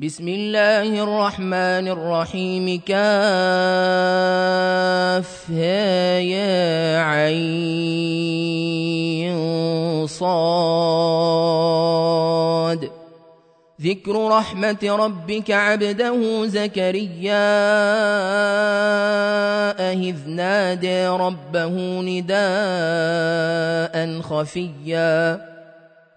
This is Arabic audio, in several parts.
بسم الله الرحمن الرحيم. كاف يا عين صاد. ذكر رحمة ربك عبده زكريا إذ نادى ربه نداء خفيا.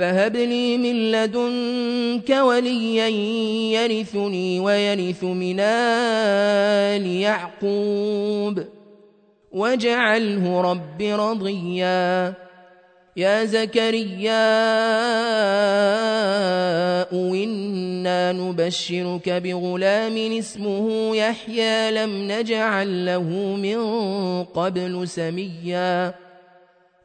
فهب لي من لدنك وليا يرثني ويرث من آل يعقوب. واجعله رب رضيا. يا زكريا إنا نبشرك بغلام اسمه يحيى لم نجعل له من قبل سميا.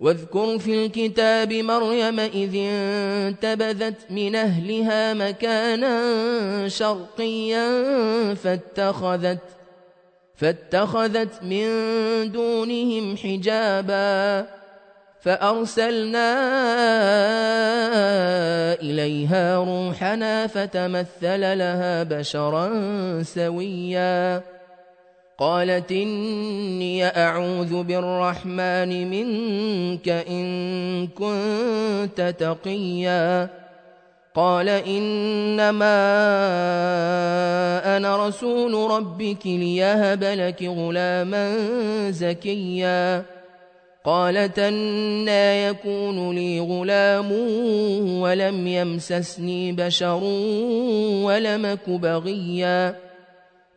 واذكر في الكتاب مريم إذ انتبذت من أهلها مكانا شرقيا فاتخذت فاتخذت من دونهم حجابا فأرسلنا إليها روحنا فتمثل لها بشرا سويا قالت إني أعوذ بالرحمن منك إن كنت تقيا. قال إنما أنا رسول ربك ليهب لك غلاما زكيا. قالت أنا يكون لي غلام ولم يمسسني بشر ولمك بغيا.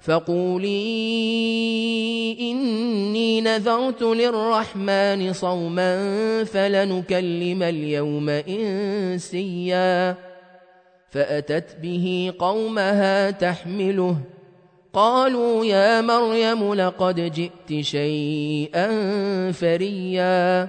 فقولي إني نذرت للرحمن صوما فلنكلم اليوم إنسيا فأتت به قومها تحمله قالوا يا مريم لقد جئت شيئا فريا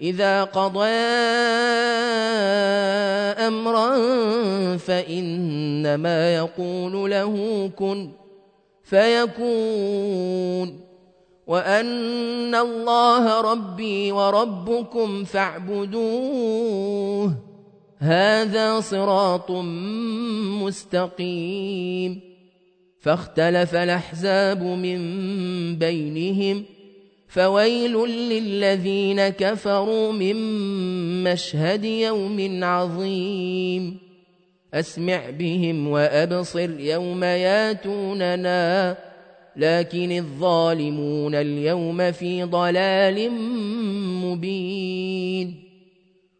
إذا قضى أمرا فإنما يقول له كن فيكون وأن الله ربي وربكم فاعبدوه هذا صراط مستقيم فاختلف الأحزاب من بينهم ۖ فويل للذين كفروا من مشهد يوم عظيم. أسمع بهم وأبصر يوم ياتوننا لكن الظالمون اليوم في ضلال مبين.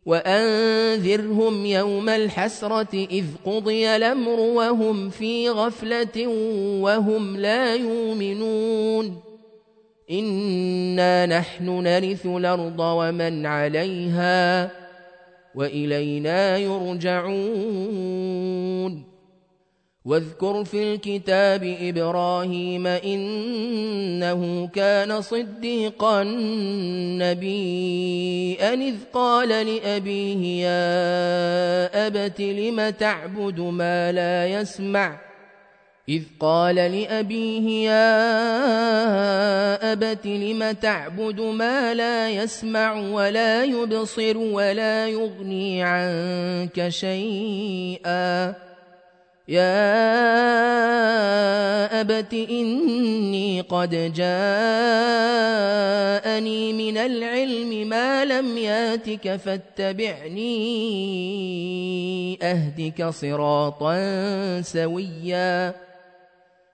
وأنذرهم يوم الحسرة إذ قضي الأمر وهم في غفلة وهم لا يؤمنون. إنا نحن نرث الأرض ومن عليها وإلينا يرجعون واذكر في الكتاب إبراهيم إنه كان صديقا نبيا إذ قال لأبيه يا أبت لم تعبد ما لا يسمع إذ قال لأبيه يا أبت لم تعبد ما لا يسمع ولا يبصر ولا يغني عنك شيئا؟ يا أبت إني قد جاءني من العلم ما لم ياتك فاتبعني أهدك صراطا سويا.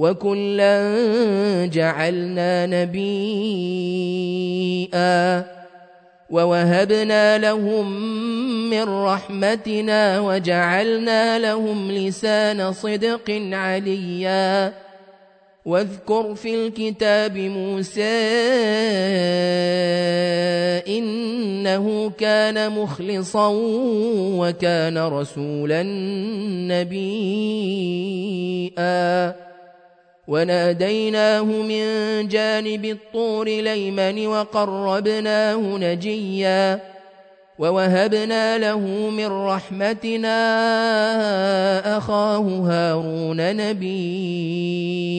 وكلا جعلنا نبيئا ووهبنا لهم من رحمتنا وجعلنا لهم لسان صدق عليا واذكر في الكتاب موسى انه كان مخلصا وكان رسولا نبيئا وناديناه من جانب الطور ليمن وقربناه نجيا ووهبنا له من رحمتنا أخاه هارون نبيئا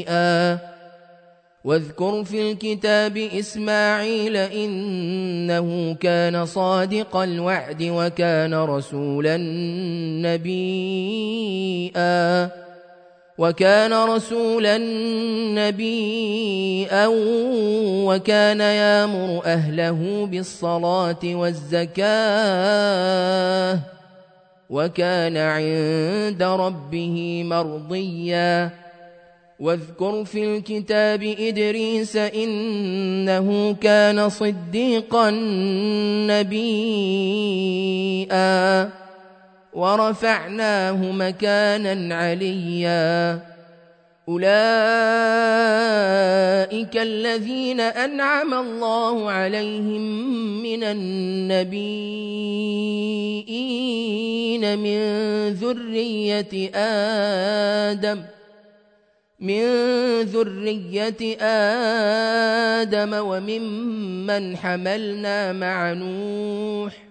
واذكر في الكتاب إسماعيل إنه كان صادق الوعد وكان رسولا نبيئا وكان رسولا نبيا وكان يامر أهله بالصلاة والزكاة وكان عند ربه مرضيا. واذكر في الكتاب إدريس إنه كان صديقا نبيا. ورفعناه مكانا عليا. أولئك الذين أنعم الله عليهم من النبيين من ذرية آدم من ذرية آدم وممن حملنا مع نوح.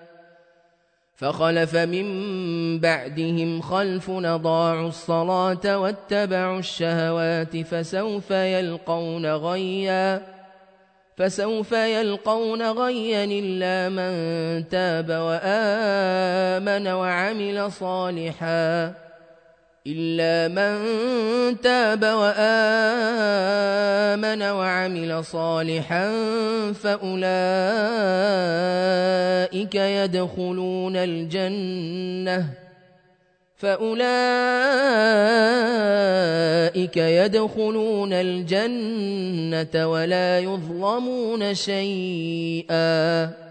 فخلف من بعدهم خلف نضاعوا الصلاة واتبعوا الشهوات فسوف يلقون غيا فسوف يلقون غيا إلا من تاب وآمن وعمل صالحاً إلا من تاب وآمن وعمل صالحا فأولئك يدخلون الجنة. فأولئك يدخلون الجنة ولا يظلمون شيئا.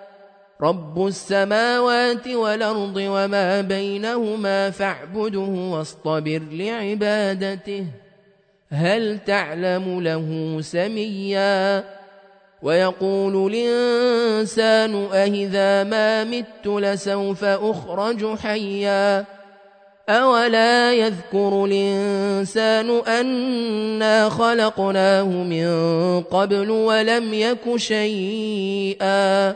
رب السماوات والأرض وما بينهما فاعبده واصطبر لعبادته هل تعلم له سميا ويقول الإنسان أهذا ما مت لسوف أخرج حيا أولا يذكر الإنسان أنا خلقناه من قبل ولم يك شيئا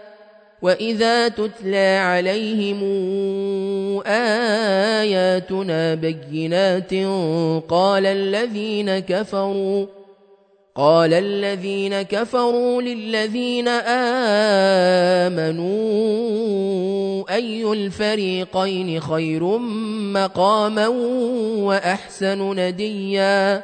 وإذا تتلى عليهم آياتنا بينات قال الذين كفروا قال الذين كفروا للذين آمنوا أي الفريقين خير مقاما وأحسن نديا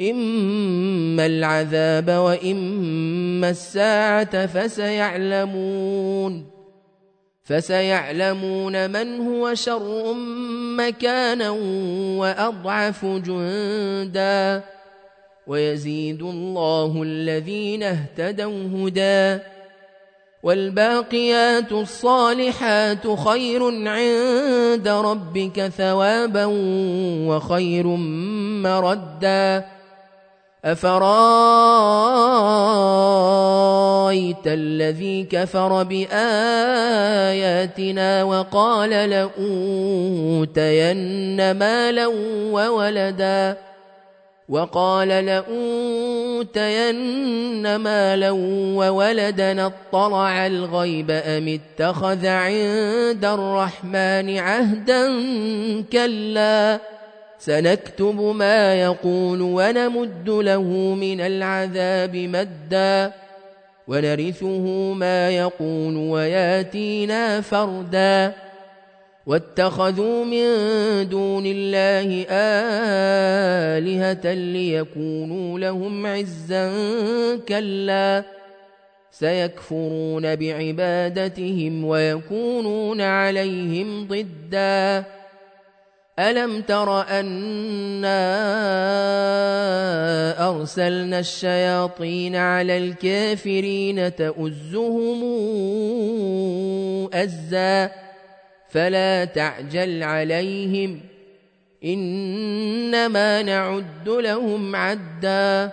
إما العذاب وإما الساعة فسيعلمون فسيعلمون من هو شر مكانا واضعف جندا ويزيد الله الذين اهتدوا هدى والباقيات الصالحات خير عند ربك ثوابا وخير مردا أفرأيت الذي كفر بآياتنا وقال لأوتين مالا وولدا؟ وقال لأوتين مالا وولدا اطلع الغيب أم اتخذ عند الرحمن عهدا كلا؟ سنكتب ما يقول ونمد له من العذاب مدا ونرثه ما يقول وياتينا فردا واتخذوا من دون الله آلهة ليكونوا لهم عزا كلا سيكفرون بعبادتهم ويكونون عليهم ضدًا ألم تر أنا أرسلنا الشياطين على الكافرين تؤزهم أزا فلا تعجل عليهم إنما نعد لهم عدًّا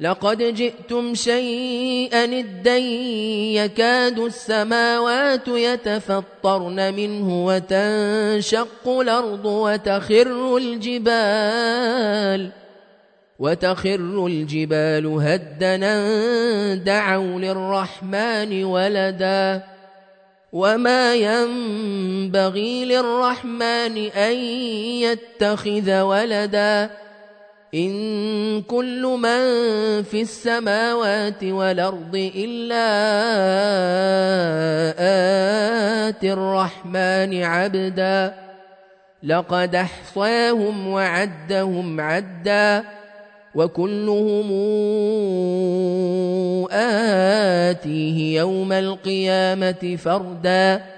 لقد جئتم شيئا ادا يكاد السماوات يتفطرن منه وتنشق الأرض وتخر الجبال وتخر الجبال هدنا دعوا للرحمن ولدا وما ينبغي للرحمن أن يتخذ ولدا إن كل من في السماوات والأرض إلا آتي الرحمن عبدا. لقد أحصاهم وعدهم عدا. وكلهم آتيه يوم القيامة فردا.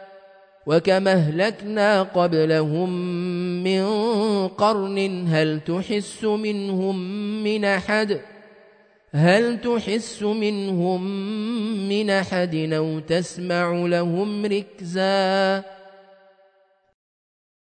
وكما اهلكنا قبلهم من قرن هل تحس منهم من احد هل تحس منهم من احد أو تسمع لهم ركزا